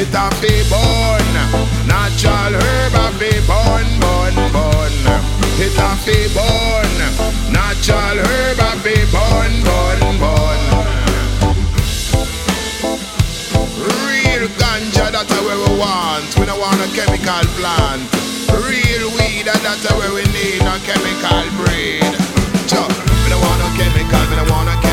It a fi bun. Natural herb a fi bun, bun, bun. It a fi bun. Natural herb a fi bun, bun, bun. Real ganja, that's what we want. We don't want a chemical plant. Real weed, that's what we need, no chemical breed. We don't want no chemical, we don't want no chemical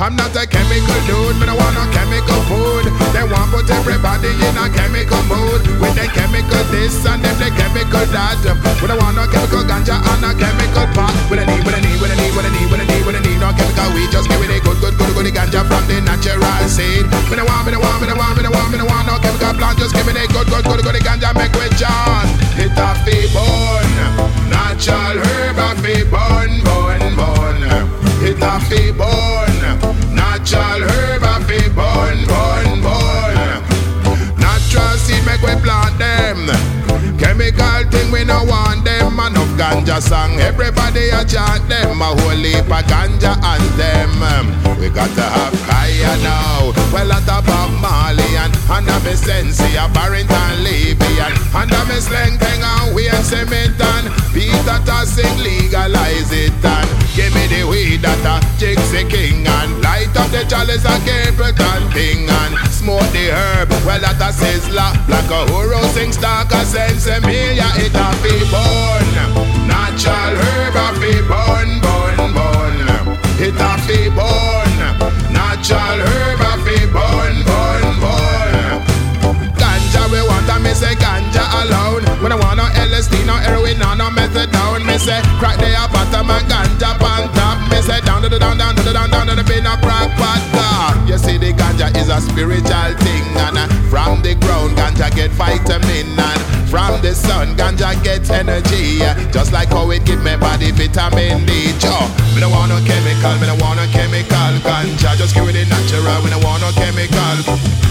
I'm not a chemical dude, me don't want no chemical food. They want put everybody in a chemical mood with the chemical this and them the chemical that. We don't want no chemical ganja and a chemical pot. We don't need, we don't need, we don't need, we don't need, we don't need, we don't need no chemical weed. Just give it a good, good, good, good ganja from the natural seed. Me don't want, me don't want, me don't want, me don't want, me don't want no chemical plant. Just give me a good, good, good, good ganja make with John. It a fi bun, natural herb a fi bun, bun, bun. It a fi bun. Natural herb a fi bun, bun, bun. Natural seed make we plant them. Chemical thing we no want them. Enough ganja song, everybody a chant them. A whole heap of ganja and them. We got to have higher now. Well, at the Bob Marley and under me Sensi, a Barrington that a Jigsy King and light up the chalice a Capleton thing and smoke the herb. Well, that a sizzler like a horo sing stock a sensimilla it a fi bun. Natural herb a fi bun, bun, bun. It a fi bun. Natural herb a fi bun, bun, bun. Ganja we want and me say ganja alone. When I want no LSD, no heroin, no no methadone. Me say crack the bottom and ganja on spiritual thing and uh, from the ground ganja get vitamin and from the sun ganja get energy. uh, Just like how it give me body vitamin D. Joe, me don't want no chemical, me don't want no chemical ganja. Just give it the natural, me don't want no chemical.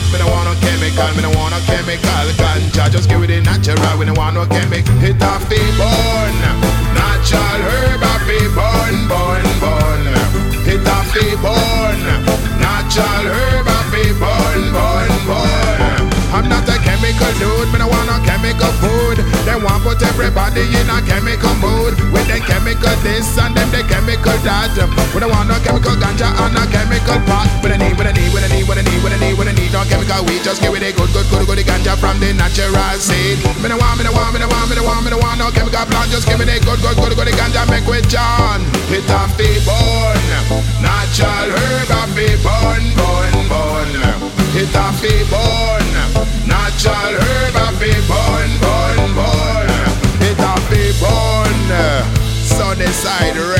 Me don't want no chemical, me don't want no chemical ganja. Just give it the natural, we don't want no chemical. Hit a fi bun, natural herb a fi bun, bun, bun. Hit a fi bun, We don't want no chemical ganja and no chemical pot. We don't need, we don't need, we don't need, we don't need, we don't need, we don't need no chemical weed. Just give it a good, good, good, good ganja from the natural seed. Me don't want, me don't want, me don't want, me don't want, me don't want no chemical plant. Just give me a good, good, good, good ganja make with John. It a fi bun, natural herb a fi bun, bun, bun. It a fi bun, natural herb a fi bun, bun, bun. It a fi bun. Sunny side.